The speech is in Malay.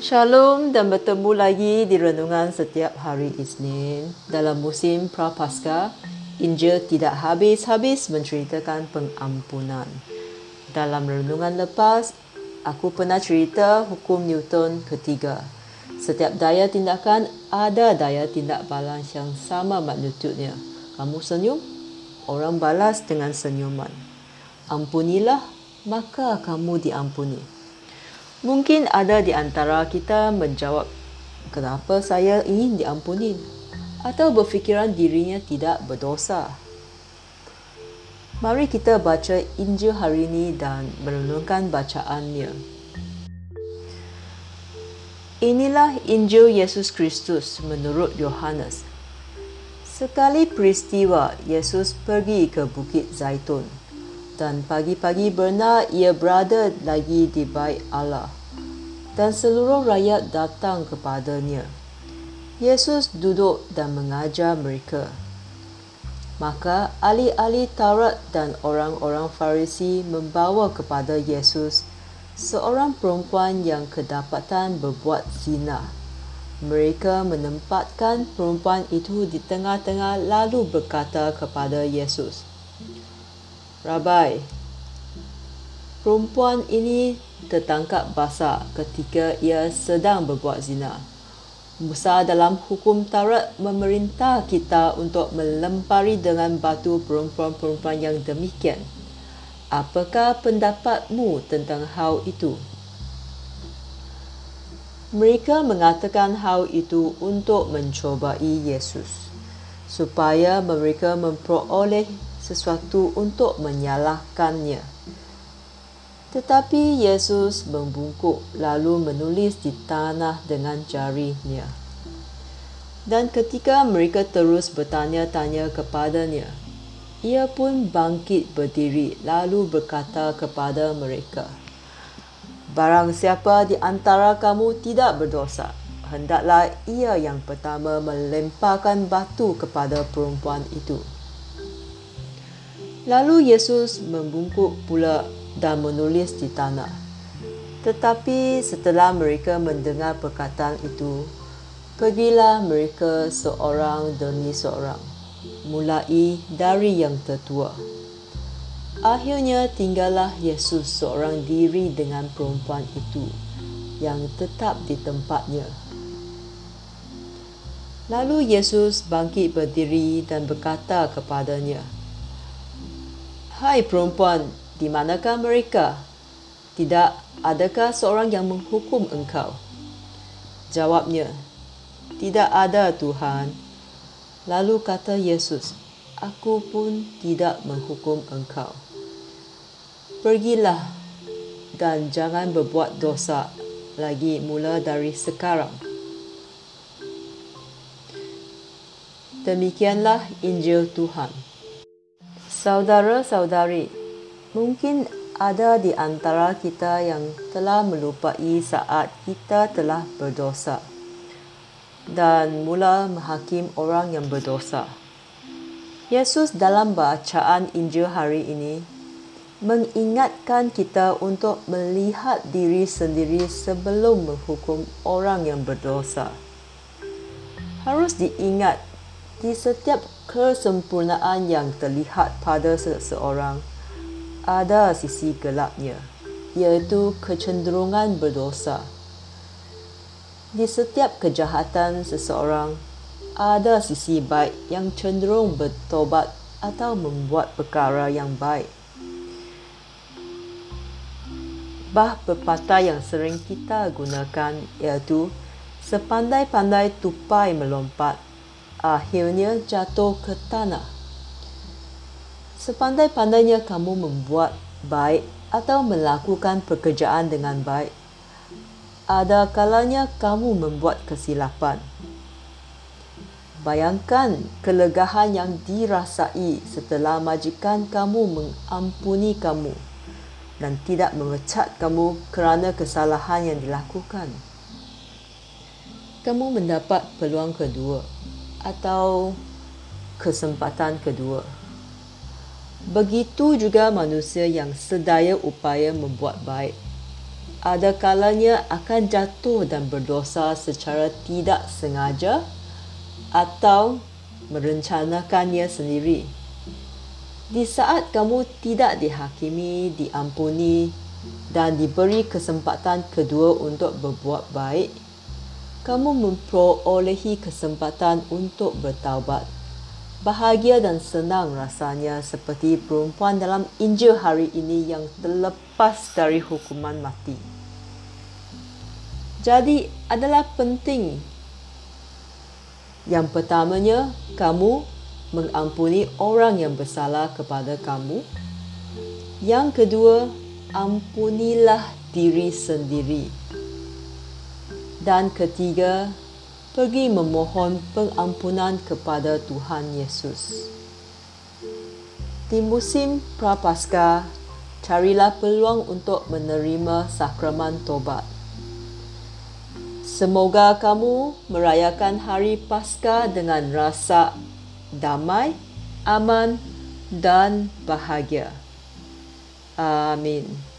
Shalom dan bertemu lagi di renungan setiap hari Isnin dalam musim Prapaskah. Injil tidak habis-habis menceritakan pengampunan. Dalam renungan lepas, aku pernah cerita hukum Newton ketiga. Setiap daya tindakan ada daya tindak balas yang sama magnitudnya. Kamu senyum, orang balas dengan senyuman. Ampunilah, maka kamu diampuni. Mungkin ada di antara kita menjawab, kenapa saya ingin diampuni? Atau berfikiran dirinya tidak berdosa. Mari kita baca Injil hari ini dan merenungkan bacaannya. Inilah Injil Yesus Kristus menurut Yohanes. Sekali peristiwa, Yesus pergi ke Bukit Zaitun dan pagi-pagi benar ia berada lagi di bait Allah dan seluruh rakyat datang kepadanya. Yesus duduk dan mengajar mereka. Maka ahli-ahli Taurat dan orang-orang Farisi membawa kepada Yesus seorang perempuan yang kedapatan berbuat zina. Mereka menempatkan perempuan itu di tengah-tengah lalu berkata kepada Yesus, Rabai, perempuan ini tertangkap basah ketika ia sedang berbuat zina. Musa dalam hukum Taurat memerintah kita untuk melempari dengan batu perempuan-perempuan yang demikian. Apakah pendapatmu tentang hal itu? Mereka mengatakan hal itu untuk mencobai Yesus supaya mereka memperoleh sesuatu untuk menyalahkannya. Tetapi Yesus membungkuk lalu menulis di tanah dengan jarinya. Dan ketika mereka terus bertanya-tanya kepadanya, ia pun bangkit berdiri lalu berkata kepada mereka, Barang siapa di antara kamu tidak berdosa, hendaklah ia yang pertama melemparkan batu kepada perempuan itu. Lalu Yesus membungkuk pula dan menulis di tanah. Tetapi setelah mereka mendengar perkataan itu, pergilah mereka seorang demi seorang, mulai dari yang tertua. Akhirnya tinggallah Yesus seorang diri dengan perempuan itu yang tetap di tempatnya. Lalu Yesus bangkit berdiri dan berkata kepadanya, Hai perempuan, di manakah mereka? Tidak adakah seorang yang menghukum engkau? Jawabnya, Tidak ada Tuhan. Lalu kata Yesus, Aku pun tidak menghukum engkau. Pergilah dan jangan berbuat dosa lagi mula dari sekarang. Demikianlah Injil Tuhan. Saudara-saudari, mungkin ada di antara kita yang telah melupai saat kita telah berdosa dan mula menghakim orang yang berdosa. Yesus dalam bacaan Injil hari ini mengingatkan kita untuk melihat diri sendiri sebelum menghukum orang yang berdosa. Harus diingat di setiap kesempurnaan yang terlihat pada seseorang, ada sisi gelapnya, iaitu kecenderungan berdosa. Di setiap kejahatan seseorang, ada sisi baik yang cenderung bertobat atau membuat perkara yang baik. Bah pepatah yang sering kita gunakan iaitu sepandai-pandai tupai melompat akhirnya jatuh ke tanah. Sepandai-pandainya kamu membuat baik atau melakukan pekerjaan dengan baik, ada kalanya kamu membuat kesilapan. Bayangkan kelegahan yang dirasai setelah majikan kamu mengampuni kamu dan tidak memecat kamu kerana kesalahan yang dilakukan. Kamu mendapat peluang kedua atau kesempatan kedua. Begitu juga manusia yang sedaya upaya membuat baik. ada kalanya akan jatuh dan berdosa secara tidak sengaja atau merencanakannya sendiri. Di saat kamu tidak dihakimi, diampuni dan diberi kesempatan kedua untuk berbuat baik, kamu memperolehi kesempatan untuk bertaubat. Bahagia dan senang rasanya seperti perempuan dalam Injil hari ini yang terlepas dari hukuman mati. Jadi adalah penting yang pertamanya, kamu mengampuni orang yang bersalah kepada kamu. Yang kedua, ampunilah diri sendiri. Dan ketiga, pergi memohon pengampunan kepada Tuhan Yesus. Di musim Prapaskah, carilah peluang untuk menerima sakramen tobat. Semoga kamu merayakan hari Paskah dengan rasa damai, aman dan bahagia. Amin.